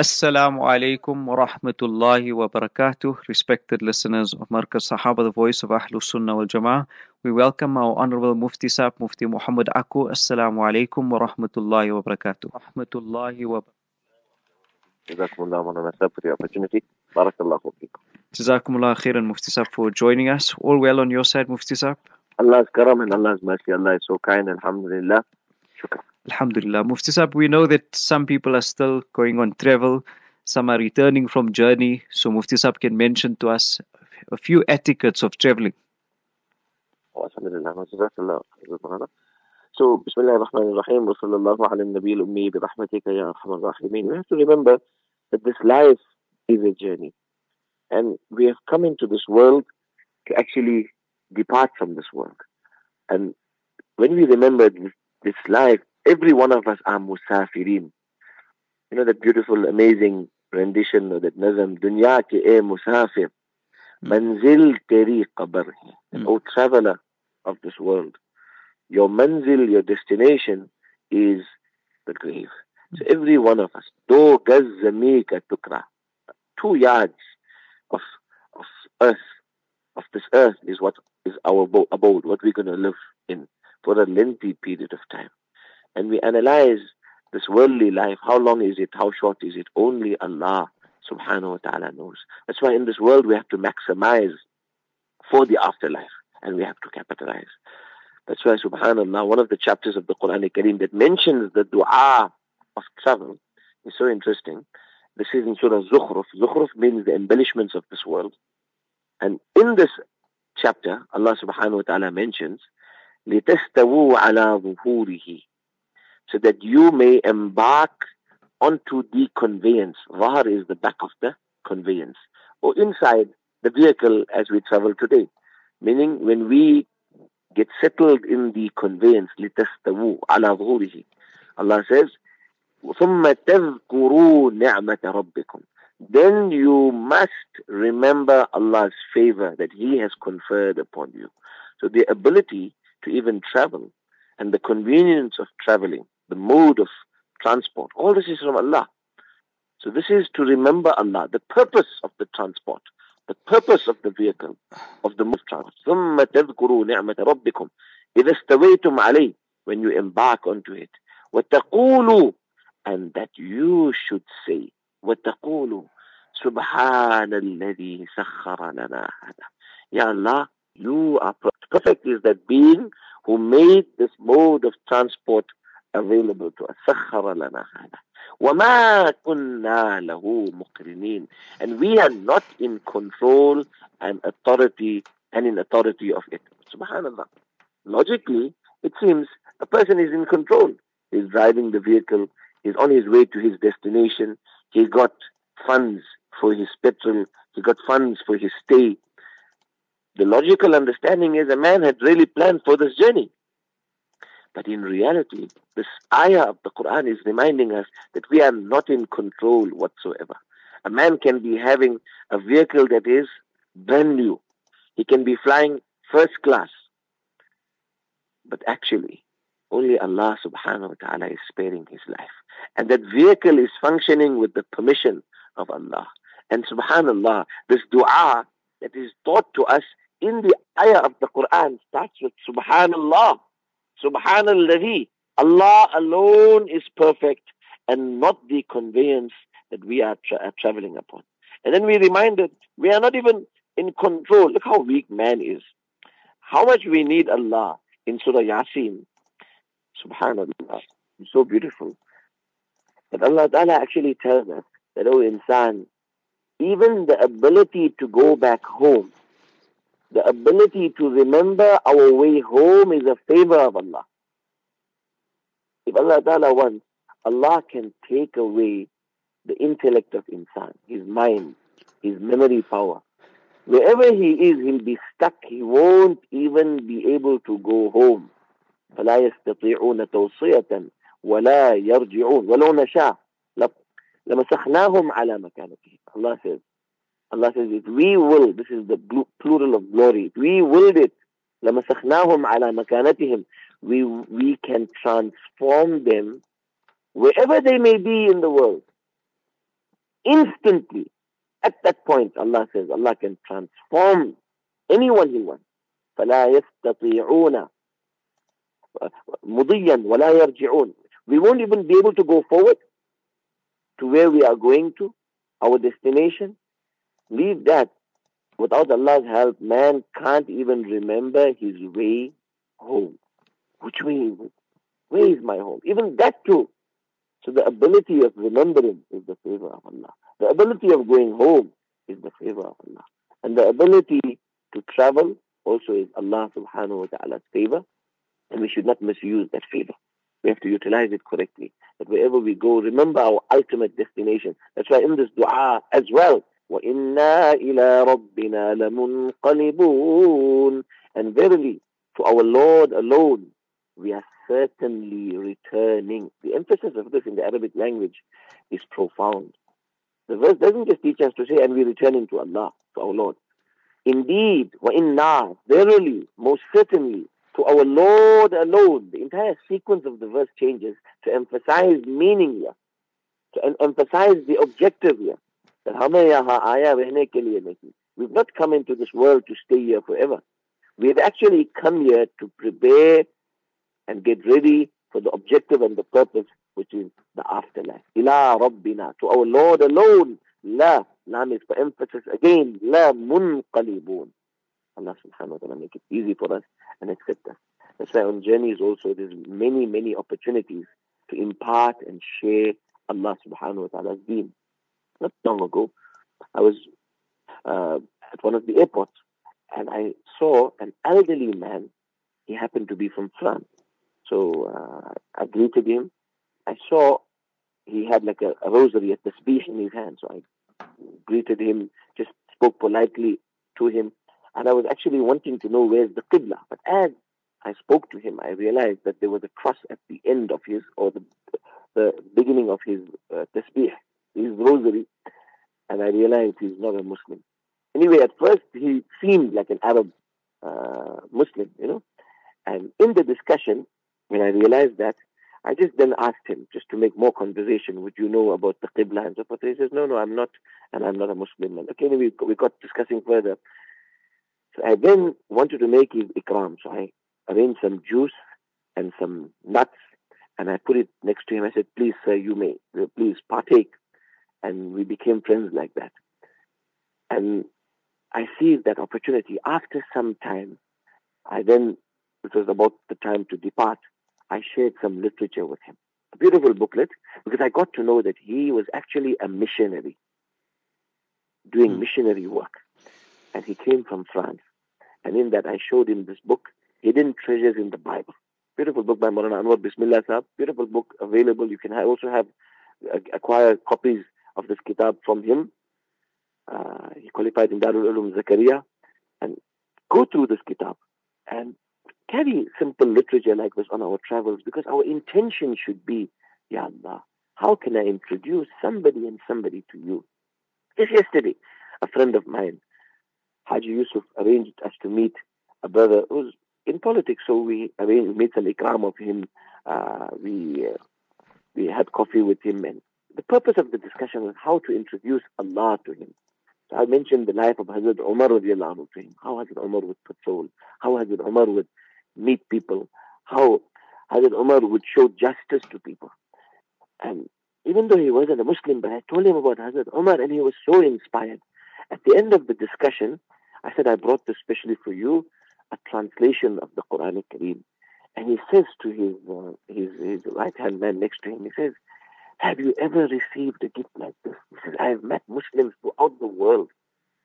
Assalamu alaikum wa rahmatullahi wa barakatuh. Respected listeners of Markaz Sahaba, the voice of Ahlus Sunnah wal Jama'ah. We welcome our Honorable Mufti Sahib, Mufti Muhammed Akoo. Assalamu alaikum wa rahmatullahi wa barakatuh. Rahmatullahi wa Sahib for the opportunity. Barakallahu feekum. Jazakumullah khairan, Mufti Sahib, for joining us. All well on your side, Mufti Sahib? Allah's karam and Allah's mercy. Allah is so kind. Alhamdulillah. Shukr. Alhamdulillah. Mufti Sahib, we know that some people are still going on travel, some are returning from journey. So Mufti Sahib can mention to us a few etiquettes of traveling. So, Bismillah ar-Rahman ar-Rahim. We have to remember that this life is a journey. And we have come into this world to actually depart from this world. And when we remember this life, every one of us are musafirin. You know that beautiful, amazing rendition of that nazam, dunya ke e musafir, manzil teri qabar hai. Mm. O traveler of this world, your manzil, your destination is the grave. So every one of us, do gaz zami ka tukra, two yards of, of earth, of this earth is what is our abode, what we're going to live in for a lengthy period of time and we analyze this worldly life, how long is it, how short is it, only Allah subhanahu wa ta'ala knows. That's why in this world we have to maximize for the afterlife and we have to capitalize. That's why subhanallah, one of the chapters of the Quran Kareem that mentions the dua of travel is so interesting. This is in Surah Zukhruf. Zukhruf means the embellishments of this world. And in this chapter, Allah subhanahu wa ta'ala mentions, لِتَسْتَوُوا عَلَى ظُهُورِهِ so that you may embark onto the conveyance. Zahar is the back of the conveyance, or inside the vehicle as we travel today. Meaning, when we get settled in the conveyance, لِتَسْتَوُوا عَلَى ظُهُورِهِ Allah says, ثُمَّ تَذْكُرُوا نِعْمَةَ رَبِّكُمْ Then you must remember Allah's favor that He has conferred upon you. So the ability to even travel and the convenience of traveling the mode of transport. All this is from Allah. So this is to remember Allah, the purpose of the transport, the purpose of the vehicle, of the mode of transport. ثُمَّ تَذْكُرُوا نِعْمَةَ رَبِّكُمْ إِذَا اسْتَوَيْتُمْ عَلَيْهِ When you embark onto it. وَتَقُولُوا And that you should say, وَتَقُولُوا سُبْحَانَ الَّذِي سَخَّرَ لَنَا هَذَا Ya Allah, you are perfect. Perfect is that being who made this mode of transport available to us. سخر لنا هذا وما كنا له مقرنين and we are not in control and authority and in authority of it. Subhanallah. Logically, it seems a person is in control. He's driving the vehicle. He's on his way to his destination. He got funds for his petrol. He got funds for his stay. The logical understanding is a man had really planned for this journey. But in reality, this ayah of the Quran is reminding us that we are not in control whatsoever. A man can be having a vehicle that is brand new. He can be flying first class. But actually, only Allah subhanahu wa ta'ala is sparing his life. And that vehicle is functioning with the permission of Allah. And subhanallah, this dua that is taught to us in the ayah of the Quran starts with subhanallah. Subhanallah. Allah alone is perfect and not the conveyance that we are, tra- are traveling upon. And then we reminded we are not even in control. Look how weak man is. How much we need Allah in Surah Yasin. Subhanallah. It's so beautiful. But Allah Ta'ala actually tells us that, oh insan, even the ability to go back home, the ability to remember our way home is a favor of Allah. If Allah Ta'ala wants, Allah can take away the intellect of insan, his mind, his memory power. Wherever he is, he'll be stuck. He won't even be able to go home. فلا يستطيعون توصية ولا يرجعون ولو نشاء لمسخناهم على مكانتهم. Allah says, Allah says, if we will, this is the plural of glory, if we willed it, لمسخناهم على مكانتهم, we, we can transform them wherever they may be in the world. instantly, at that point, Allah says, Allah can transform anyone He wants. فلا يستطيعون مضيا ولا يرجعون. We won't even be able to go forward to where we are going to, our destination. Leave that. Without Allah's help, man can't even remember his way home. Which way? Where is my home? Even that too. So the ability of remembering is the favor of Allah. The ability of going home is the favor of Allah. And the ability to travel also is Allah subhanahu wa ta'ala's favor. And we should not misuse that favor. We have to utilize it correctly. That wherever we go, remember our ultimate destination. That's why in this dua as well, وَإِنَّا إِلَىٰ رَبِّنَا لَمُنْقَلِبُونَ And verily, to our Lord alone, we are certainly returning. The emphasis of this in the Arabic language is profound. The verse doesn't just teach us to say, and we're returning to Allah, to our Lord. Indeed, وَإِنَّا Verily, most certainly, to our Lord alone. The entire sequence of the verse changes to emphasize meaning here, to emphasize the objective here. That We've not come into this world to stay here forever. We've actually come here to prepare and get ready for the objective and the purpose, which is the afterlife. Ila Rabbina, to our Lord alone. La, lam is for emphasis again. La munqalibun. Allah subhanahu wa ta'ala make it easy for us and accept us. That's why on journeys also there's many, many opportunities to impart and share Allah subhanahu wa ta'ala's deen. Not long ago, I was uh, at one of the airports and I saw an elderly man. He happened to be from France. So uh, I greeted him. I saw he had like a, a rosary, the speech in his hand. So I greeted him, just spoke politely to him. And I was actually wanting to know where's the Qibla. But as I spoke to him, I realized that there was a cross at the end of his, or the, the beginning of his uh, tasbih. Realized he's not a Muslim. Anyway, at first he seemed like an Arab uh, Muslim, you know. And in the discussion, when I realized that, I just then asked him, just to make more conversation, would you know about the Qibla and so forth? He says, no, no, I'm not, and I'm not a Muslim. And okay, we, we got discussing further. So I then wanted to make his ikram. So I arranged some juice and some nuts, and I put it next to him. I said, please, sir, you may, please partake. And we became friends like that. And I seized that opportunity. After some time, I then, it was about the time to depart, I shared some literature with him. A beautiful booklet, because I got to know that he was actually a missionary doing mm. missionary work. And he came from France. And in that, I showed him this book, Hidden Treasures in the Bible. Beautiful book by Maulana Anwar Bismillah Sahab. Beautiful book available. You can also have uh, acquire copies of this kitab from him. Uh, he qualified in Darul Ulum Zakaria. And go through this kitab and carry simple literature like this on our travels because our intention should be, Ya Allah, how can I introduce somebody and somebody to you? Just yesterday, a friend of mine, Haji Yusuf, arranged us to meet a brother who's in politics, so we arranged, made some ikram of him. Uh, we uh, we had coffee with him, and the purpose of the discussion was how to introduce Allah to him. I mentioned the life of Hazrat Umar radiallahu to him, how Hazrat Umar would patrol, how Hazrat Umar would meet people, how Hazrat Umar would show justice to people. And even though he wasn't a Muslim, but I told him about Hazrat Umar and he was so inspired. At the end of the discussion, I said, I brought this specially for you, a translation of the Quran Kareem. And he says to his, uh, his, his right hand man next to him, he says, Have you ever received a gift like this? He says, I have met Muslims throughout the world.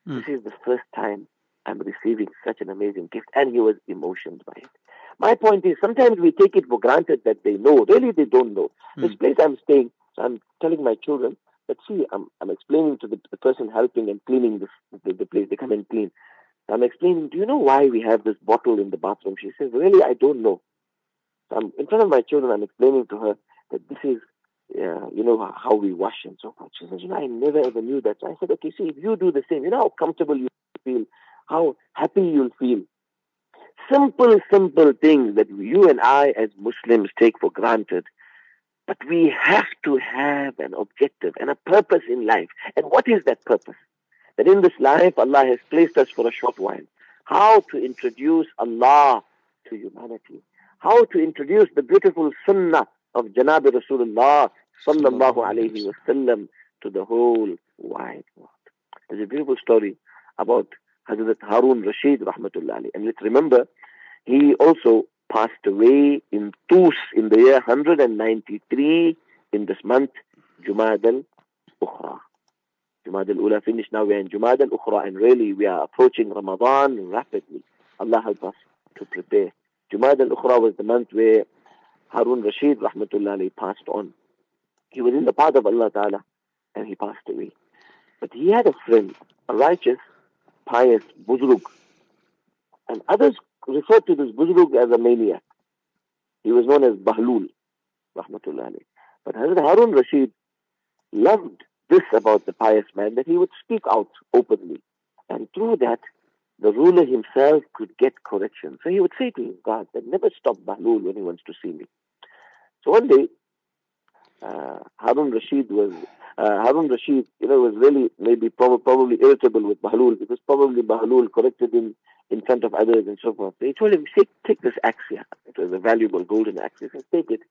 Mm. This is the first time I'm receiving such an amazing gift. And he was emotioned by it. My point is, sometimes we take it for granted that they know. Really, they don't know. Mm. This place I'm staying, so I'm telling my children, that see, I'm, I'm explaining to the, the person helping and cleaning this, the, the place. They come and clean. I'm explaining, do you know why we have this bottle in the bathroom? She says, really, I don't know. So I'm, in front of my children, I'm explaining to her that this is, uh, you know, how we wash and so forth. She says, you know, I never ever knew that. So I said, okay, see, if you do the same, you know how comfortable you feel, how happy you'll feel. Simple, simple things that you and I as Muslims take for granted. But we have to have an objective and a purpose in life. And what is that purpose? That in this life Allah has placed us for a short while. How to introduce Allah to humanity. How to introduce the beautiful sunnah of Janabi Rasulullah sallallahu alayhi wasallam to the whole wide world. There's a beautiful story about Hazrat Harun Rashid rahmatullah And let's remember, he also passed away in Tus in the year 193 in this month, Jumad al-Ukhra. Jumad al-Ula finished, now we're in Jumad al-Ukhra and really we are approaching Ramadan rapidly. Allah help us to prepare. Jumad al-Ukhra was the month where Harun Rashid rahmatullah passed on. He was in the path of Allah Ta'ala and he passed away. But he had a friend, a righteous, pious Buzrug. And others referred to this Buzrug as a maniac. He was known as Bahlul, rahmatullah But Hazrat Harun Rashid loved this about the pious man, that he would speak out openly. And through that, the ruler himself could get correction. So he would say to his God that never stop Bahlul when he wants to see me. So one day, uh, Harun Rashid was uh, Harun Rashid, you know, was really maybe prob- probably irritable with Bahlul because probably Bahlul corrected him in front of others and so forth. So he told him, take, take this axe here. It was a valuable golden axe. He says, take it.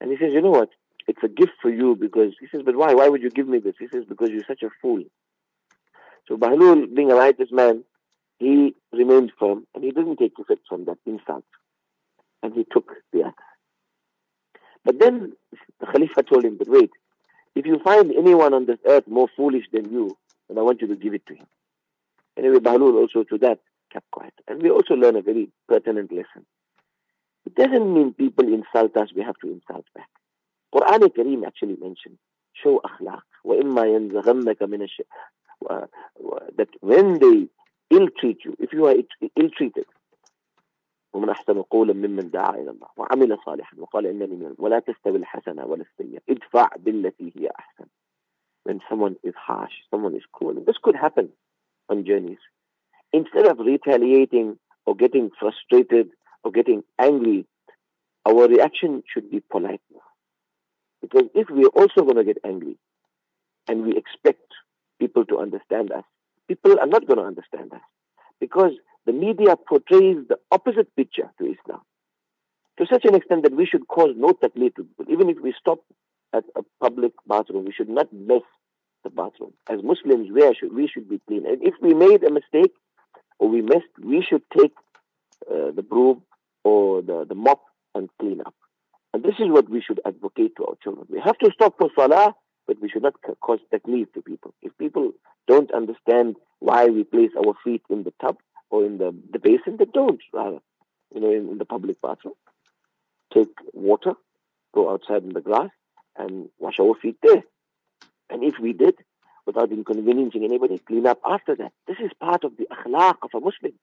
And he says, you know what? It's a gift for you because, he says, but why? Why would you give me this? He says, because you're such a fool. So Bahlul, being a righteous man, he remained firm and he didn't take offense from that insult. And he took the axe. But then the Khalifa told him, but wait, if you find anyone on this earth more foolish than you, then I want you to give it to him. Anyway, Bahlul also to that kept quiet. And we also learn a very pertinent lesson. It doesn't mean people insult us, we have to insult back. Quran Kareem actually mentioned, show akhlaq. وَإِمَّا يَنْزَغَنَّكَ مِنَ الشَّيْطَانِ That when they ill-treat you, if you are ill-treated, ومن أحسن قولا ممن دعا إلى الله وعمل صالحا وقال إنني من ولا تستوي الحسنة ولا السيئة ادفع بالتي هي أحسن when someone is harsh, someone is cruel. This could happen on journeys. Instead of retaliating or getting frustrated or getting angry, our reaction should be polite. Because if we're also going to get angry and we expect people to understand us, people are not going to understand us. Because the media portrays the opposite picture to Islam. To such an extent that we should cause no taklif to people. Even if we stop at a public bathroom, we should not mess the bathroom. As Muslims, we should, we should be clean. And if we made a mistake or we missed, we should take uh, the broom or the, the mop and clean up. And this is what we should advocate to our children. We have to stop for salah, but we should not cause taklif to people. If people don't understand why we place our feet in the tub, or in the, the basin that don't, rather, you know, in, in the public bathroom. Take water, go outside in the grass, and wash our feet there. And if we did, without inconveniencing anybody, clean up after that. This is part of the akhlaq of a Muslim.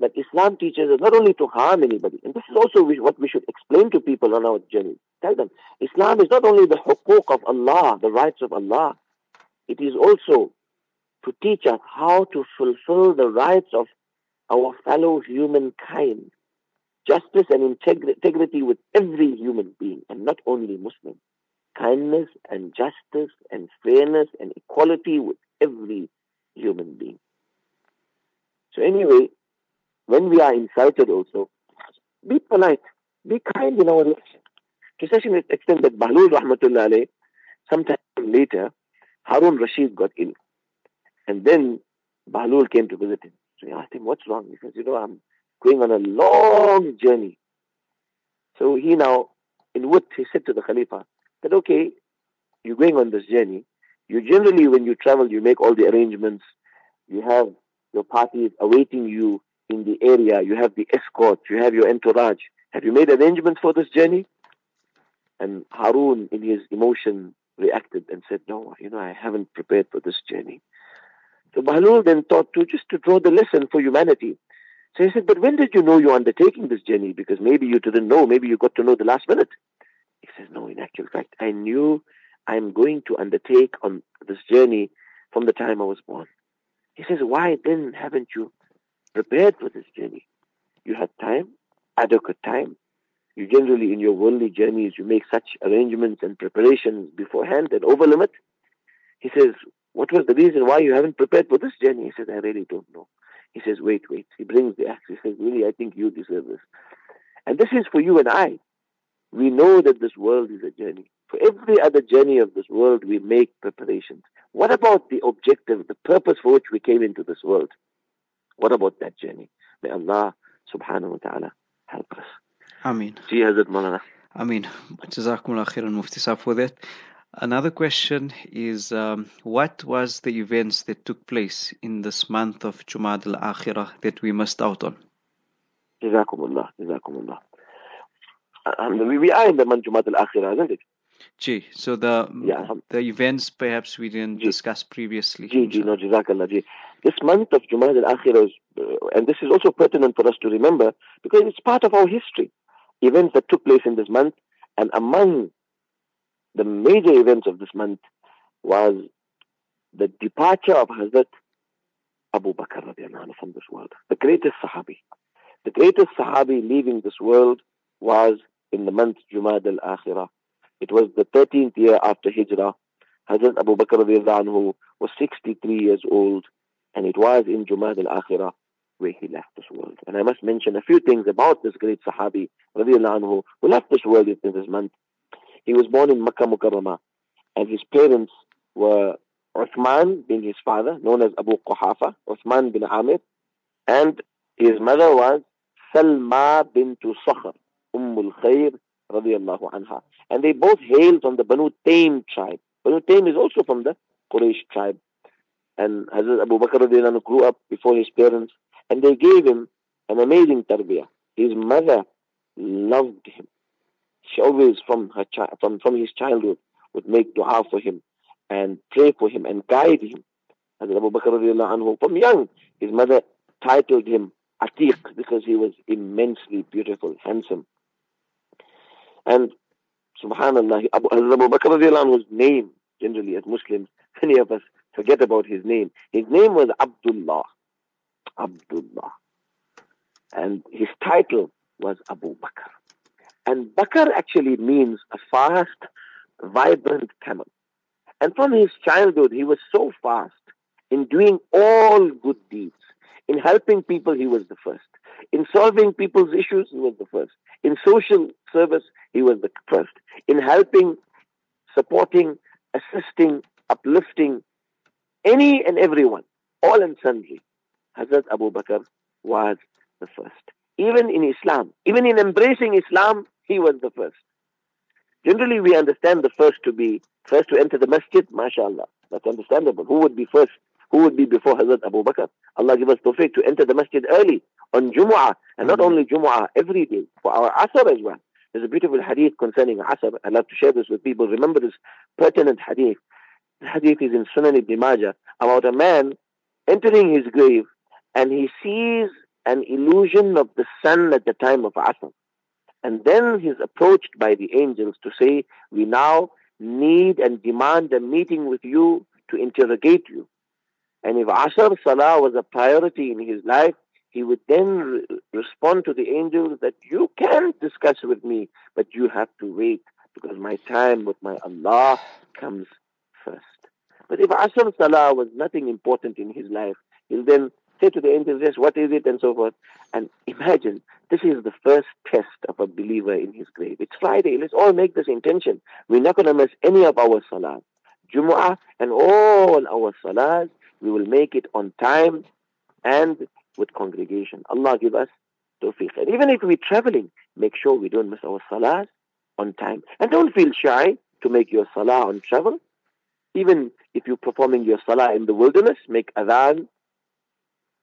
That Islam teaches us not only to harm anybody, and this is also what we should explain to people on our journey. Tell them, Islam is not only the hukuk of Allah, the rights of Allah, it is also to teach us how to fulfill the rights of our fellow humankind. Justice and integrity with every human being, and not only Muslim. Kindness and justice and fairness and equality with every human being. So anyway, when we are insulted also, be polite, be kind in our reaction. To such an extent that Bahlul Rahmatullah sometime later, Harun Rashid got ill. And then Bahlul came to visit him. So he asked him, what's wrong? He says, you know, I'm going on a long journey. So he now, in what he said to the Khalifa, that okay, you're going on this journey. You generally, when you travel, you make all the arrangements. You have your parties awaiting you in the area. You have the escort. You have your entourage. Have you made arrangements for this journey? And Harun, in his emotion, reacted and said, no, you know, I haven't prepared for this journey. So Bahlul then thought to just to draw the lesson for humanity. So he said, but when did you know you're undertaking this journey? Because maybe you didn't know, maybe you got to know the last minute. He says, no, in actual fact, I knew I'm going to undertake on this journey from the time I was born. He says, why then haven't you prepared for this journey? You had time, adequate time. You generally in your worldly journeys, you make such arrangements and preparations beforehand and over limit. He says, what was the reason why you haven't prepared for this journey? He says, I really don't know. He says, wait, wait. He brings the axe. He says, really, I think you deserve this. And this is for you and I. We know that this world is a journey. For every other journey of this world, we make preparations. What about the objective, the purpose for which we came into this world? What about that journey? May Allah subhanahu wa ta'ala. Ameen. Ji Hazrat. Ameen. Jazakumullah khairan Mufti Saab for that. Another question is um, what was the events that took place in this month of Jumad al-Akhirah that we missed out on? Jazakumullah. Jazakumullah. And we, we are in the month Jumad al-Akhirah, isn't it? Ji, so the Yeah. the events perhaps we didn't discuss previously. Ji, ji, no, Jazakallah, ji. This month of Jumad al-Akhirah is, uh, and this is also pertinent for us to remember because it's part of our history. Events that took place in this month, and among the major events of this month was the departure of Hazrat Abu Bakr from this world, the greatest Sahabi. The greatest Sahabi leaving this world was in the month Jumad al-Akhirah. It was the 13th year after Hijrah. Hazrat Abu Bakr anhu was 63 years old, and it was in Jumad al-Akhirah where he left this world. And I must mention a few things about this great Sahabi anhu who left this world in this month. He was born in Makkah Mukarramah, and his parents were Uthman being his father, known as Abu Quhafa, Uthman bin Amir, and his mother was Salma bint Sakhr, Ummul Khair, radiallahu anha. And they both hailed from the Banu Taym tribe. Banu Taym is also from the Quraysh tribe. And Hazrat Abu Bakr radiallahu anhu grew up before his parents, and they gave him an amazing tarbiyah. His mother loved him. She always, from her chi- from from his childhood, would make dua for him and pray for him and guide him. Hazrat Abu Bakr anhu, from young, his mother titled him Atiq because he was immensely beautiful, handsome. And subhanallah, Abu, Abu Bakr anhu's name, generally as Muslims, many of us forget about his name. His name was Abdullah. Abdullah. And his title was Abu Bakr. And Bakr actually means a fast, vibrant camel. And from his childhood, he was so fast in doing all good deeds. In helping people, he was the first. In solving people's issues, he was the first. In social service, he was the first. In helping, supporting, assisting, uplifting any and everyone, all and sundry, Hazrat Abu Bakr was the first. Even in Islam, even in embracing Islam, he was the first. Generally, we understand the first to be first to enter the masjid, mashallah. That's understandable. Who would be first? Who would be before Hazrat Abu Bakr? Allah give us tawfiq to enter the masjid early on Jumu'ah, and not Mhm. only Jumu'ah, every day, for our Asr as well. There's a beautiful hadith concerning Asr. I love to share this with people. Remember this pertinent hadith. The hadith is in Sunan ibn Majah about a man entering his grave and he sees an illusion of the sun at the time of Asr. And then he's approached by the angels to say, We now need and demand a meeting with you to interrogate you. And if Asr Salah was a priority in his life, he would then re- respond to the angels that you can discuss with me, but you have to wait because my time with my Allah comes first. But if Asr Salah was nothing important in his life, he'll then say to the angels, yes, what is it, and so forth. And imagine, this is the first test of a believer in his grave. It's Friday. Let's all make this intention. We're not going to miss any of our salah. Jumu'ah and all our salahs, we will make it on time and with congregation. Allah give us tawfiq. And even if we're traveling, make sure we don't miss our salahs on time. And don't feel shy to make your salah on travel. Even if you're performing your salah in the wilderness, make adhan,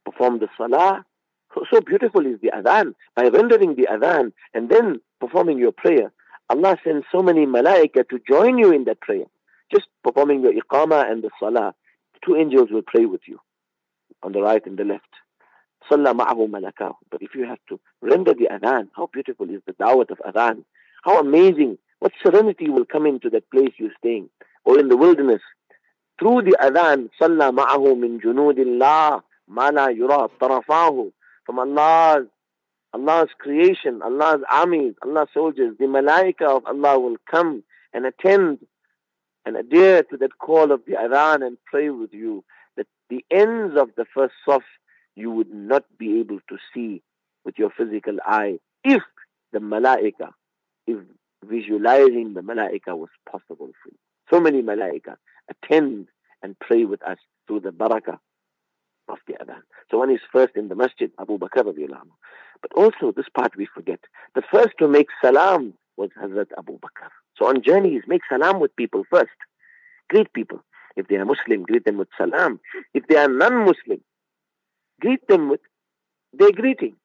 perform the salah. So, so beautiful is the adhan. By rendering the adhan and then performing your prayer, Allah sends so many malaika to join you in that prayer. Just performing your iqamah and the salah, two angels will pray with you on the right and the left. Salla ma'ahu. But if you have to render the adhan, how beautiful is the dawat of adhan? How amazing. What serenity will come into that place you're staying. Or in the wilderness. Through the adhan, Salla ma'ahu min junudillah, ma la yura tarafahu. From Allah's Allah's creation, Allah's armies, Allah's soldiers, the malaika of Allah will come and attend and adhere to that call of the adhan and pray with you. That the ends of the first saf you would not be able to see with your physical eye if the malaika, if visualizing the malaika was possible for you. So many malaika attend and pray with us through the barakah of the adhan. So one is first in the masjid, Abu Bakr radiallahu But also this part we forget. The first to make salam was Hazrat Abu Bakr. So on journeys, make salam with people first. Greet people. If they are Muslim, greet them with salam. If they are non-Muslim, greet them with their greeting,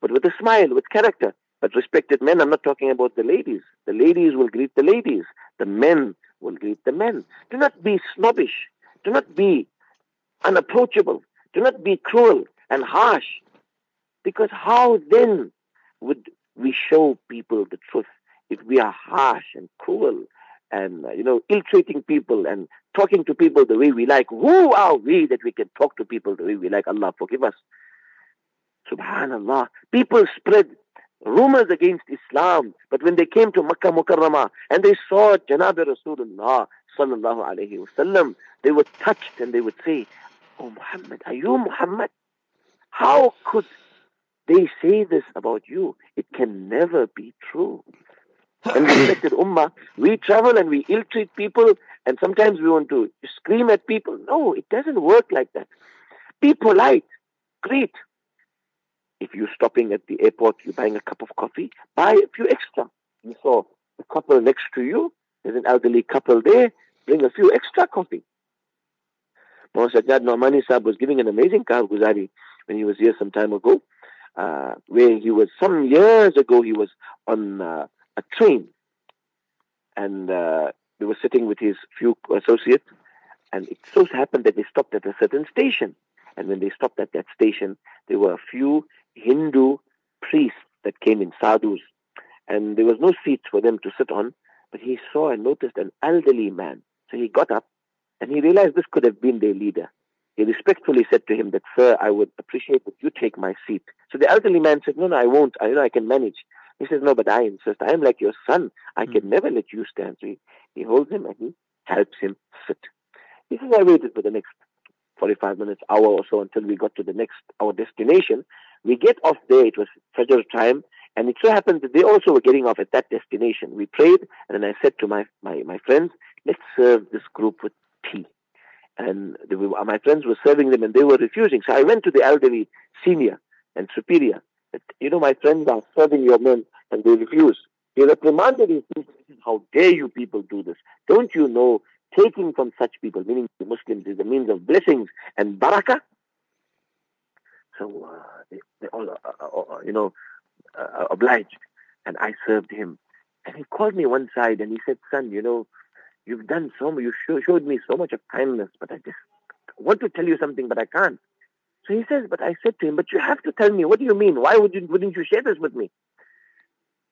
but with a smile, with character. But respected men, I'm not talking about the ladies. The ladies will greet the ladies. The men will greet the men. Do not be snobbish. Do not be unapproachable. Do not be cruel and harsh. Because how then would we show people the truth if we are harsh and cruel and, uh, you know, ill-treating people and talking to people the way we like? Who are we that we can talk to people the way we like? Allah forgive us. Subhanallah. People spread rumors against Islam, but when they came to Makkah Mukarramah and they saw Janab Rasulullah sallallahu alayhi wasallam, they were touched and they would say, Oh Muhammad, are you Muhammad? How could they say this about you? It can never be true. And respected ummah, we travel and we ill-treat people and sometimes we want to scream at people. No, it doesn't work like that. Be polite. Greet. If you're stopping at the airport, you're buying a cup of coffee, buy a few extra. You saw a couple next to you, there's an elderly couple there, bring a few extra coffee. Muhammad Sajjad Sahib was giving an amazing talk Guzari when he was here some time ago, uh, where he was, some years ago, he was on uh, a train and uh, he was sitting with his few associates and it so happened that they stopped at a certain station. And when they stopped at that station, there were a few Hindu priests that came in, sadhus, and there was no seats for them to sit on, but he saw and noticed an elderly man. So he got up and he realized this could have been their leader. He respectfully said to him that, sir, I would appreciate that you take my seat. So the elderly man said, no, no, I won't. I, you know, I can manage. He says, no, but I insist. I am like your son. I can mm-hmm. never let you stand. So he, he holds him and he helps him sit. He says, I waited for the next 45 minutes, hour or so until we got to the next, our destination. We get off there, it was Fajr time, and it so happened that they also were getting off at that destination. We prayed, and then I said to my, my, my friends, let's serve this group with tea. And were, my friends were serving them and they were refusing. So I went to the elderly senior and superior. You know, my friends are serving your men and they refuse. He reprimanded his people. How dare you people do this? Don't you know taking from such people, meaning the Muslims, is a means of blessings and barakah? So uh, they, they all, uh, uh, uh you know, uh, obliged. And I served him. And he called me one side and he said, son, you know, you've done so much, you show, showed me so much of kindness, but I just want to tell you something, but I can't. So he says, but I said to him, but you have to tell me, what do you mean? Why would you, wouldn't you share this with me?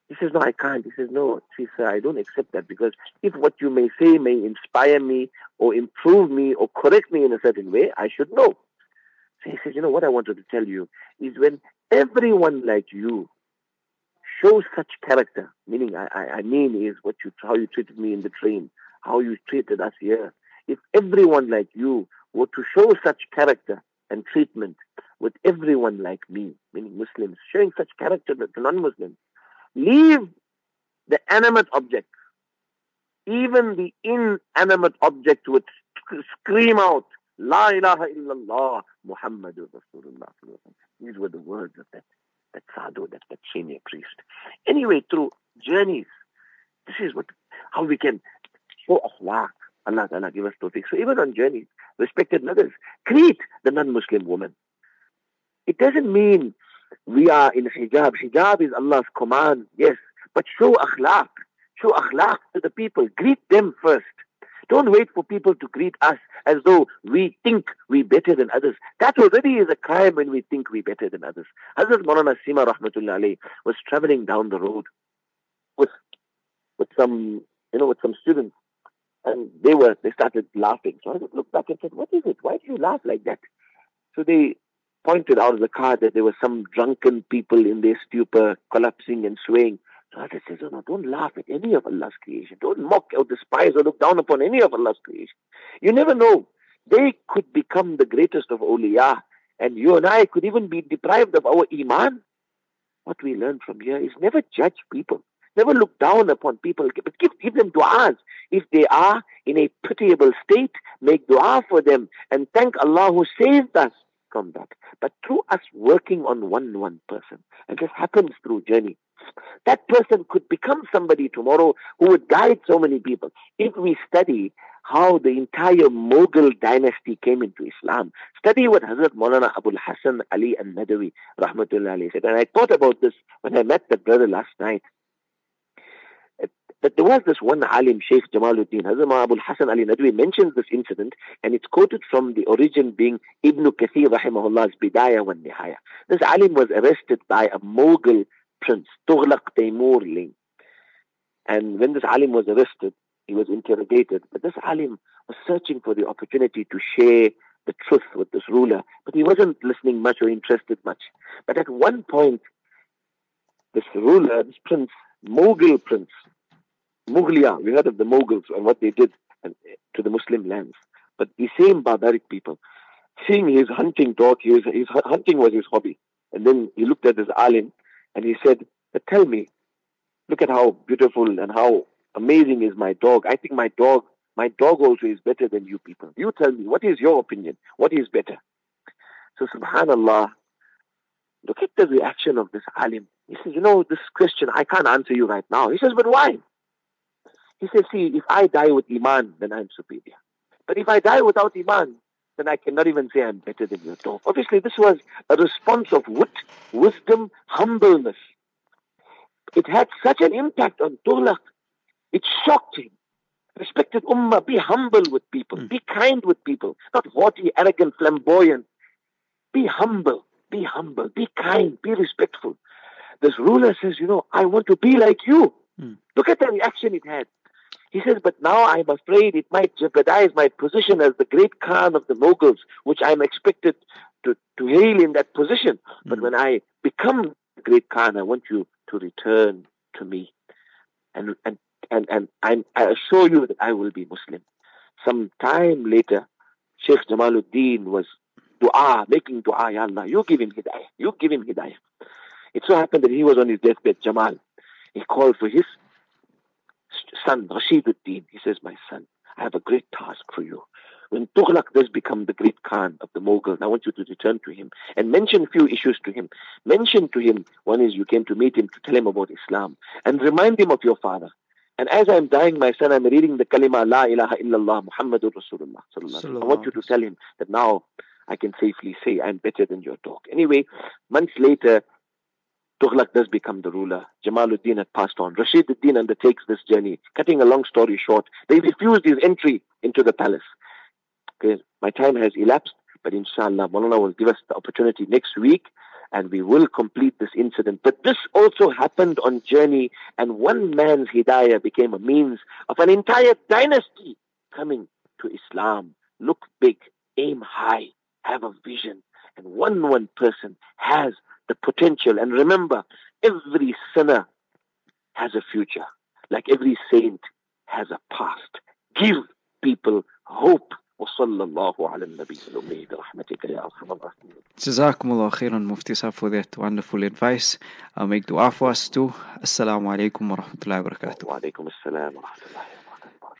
He says, no, I can't. He says, no, sir, I don't accept that because if what you may say may inspire me or improve me or correct me in a certain way, I should know. So he says, you know, what I wanted to tell you is when everyone like you shows such character, meaning I, I, I mean is what you, how you treated me in the train, how you treated us here. If everyone like you were to show such character and treatment with everyone like me, meaning Muslims, showing such character to non-Muslims, Leave the animate objects. Even the inanimate object would scream out, La ilaha illallah, Muhammadur Rasulullah. These were the words of that, that sadhu, that, that senior priest. Anyway, through journeys, this is what how we can show akhlaq. Allah Ta'ala give us tawfiq. So even on journeys, respected mothers, greet the non-Muslim woman. It doesn't mean we are in hijab. Hijab is Allah's command, yes. But show akhlaq. Show akhlaq to the people. Greet them first. Don't wait for people to greet us as though we think we are better than others. That already is a crime when we think we are better than others. Hazrat Maulana Sima Rahmatullah was traveling down the road with with some you know with some students and they were they started laughing. So I looked back and said, What is it? Why do you laugh like that? So they pointed out of the car that there were some drunken people in their stupor, collapsing and swaying. So Hazrat says, oh, no, don't laugh at any of Allah's creation. Don't mock or despise or look down upon any of Allah's creation. You never know. They could become the greatest of awliya, and you and I could even be deprived of our iman. What we learn from here is never judge people. Never look down upon people, but give, give them du'as. If they are in a pitiable state, make dua for them and thank Allah who saved us from that. But through us working on one one person, and this happens through journey, that person could become somebody tomorrow who would guide so many people. If we study how the entire Mughal dynasty came into Islam, study what Hazrat Maulana Abul Hassan Ali al-Nadawi rahmatullah said. And I thought about this when I met that brother last night that there was this one alim, Sheikh Jamaluddin, Hazrat Abul Hassan Ali Nadwi mentions this incident and it's quoted from the origin being Ibn Kathir rahimahullah's Bidayah wa Nihaya. This alim was arrested by a Mughal prince, Tughlaq Taimur Ling. And when this alim was arrested, he was interrogated. But this alim was searching for the opportunity to share the truth with this ruler, but he wasn't listening much or interested much. But at one point, this ruler, this prince, Mughal prince, Mughliya, we heard of the Mughals and what they did eh, to the Muslim lands. But the same barbaric people, seeing his hunting dog, his, his hunting was his hobby. And then he looked at this alim and he said, but tell me, look at how beautiful and how amazing is my dog. I think my dog, my dog also is better than you people. You tell me, what is your opinion? What is better? So subhanallah, look at the reaction of this alim. He says, you know, this question, I can't answer you right now. He says, but why? He says, see, if I die with Iman, then I'm superior. But if I die without Iman, then I cannot even say I'm better than you. dog. Obviously, this was a response of wit, wisdom, humbleness. It had such an impact on Tughlaq. It shocked him. Respected Ummah, be humble with people, mm. be kind with people, not haughty, arrogant, flamboyant. Be humble, be humble, be kind, be respectful. This ruler says, you know, I want to be like you. Mm. Look at the reaction it had. He says, but now I'm afraid it might jeopardize my position as the great Khan of the Mughals, which I'm expected to, to hail in that position. But hmm. when I become the great Khan, I want you to return to me. And, and, and, and I'm, I assure you that I will be Muslim. Some time later, Sheikh Jamaluddin was dua, making dua, Ya Allah, you give him hidayah, you give him hidayah. It so happened that he was on his deathbed, Jamal. He called for his son, Rashiduddin, he says, my son, I have a great task for you. When Tughlaq does become the great Khan of the Mughal, I want you to return to him and mention a few issues to him. Mention to him, one is you came to meet him to tell him about Islam and remind him of your father. And as I'm dying, my son, I'm reading the kalima La ilaha illallah Muhammadur Rasulullah. I want you to tell him that now I can safely say I'm better than your dog. Anyway, months later, Tughlaq does become the ruler. Jamaluddin had passed on. Rashid ad-Din undertakes this journey. Cutting a long story short, they refused his entry into the palace. Okay, my time has elapsed, but inshallah, Maulana will give us the opportunity next week and we will complete this incident. But this also happened on journey and one man's hidayah became a means of an entire dynasty coming to Islam. Look big, aim high, have a vision. And one one person has the potential. And remember, every sinner has a future, like every saint has a past. Give people hope. وصلى الله على الله خيرا Mufti Saab for that wonderful advice. Uh, make dua for us too. Assalamu alaikum wa rahmatullahi wa barakatuh. Wa alaikum assalam wa rahmatullahi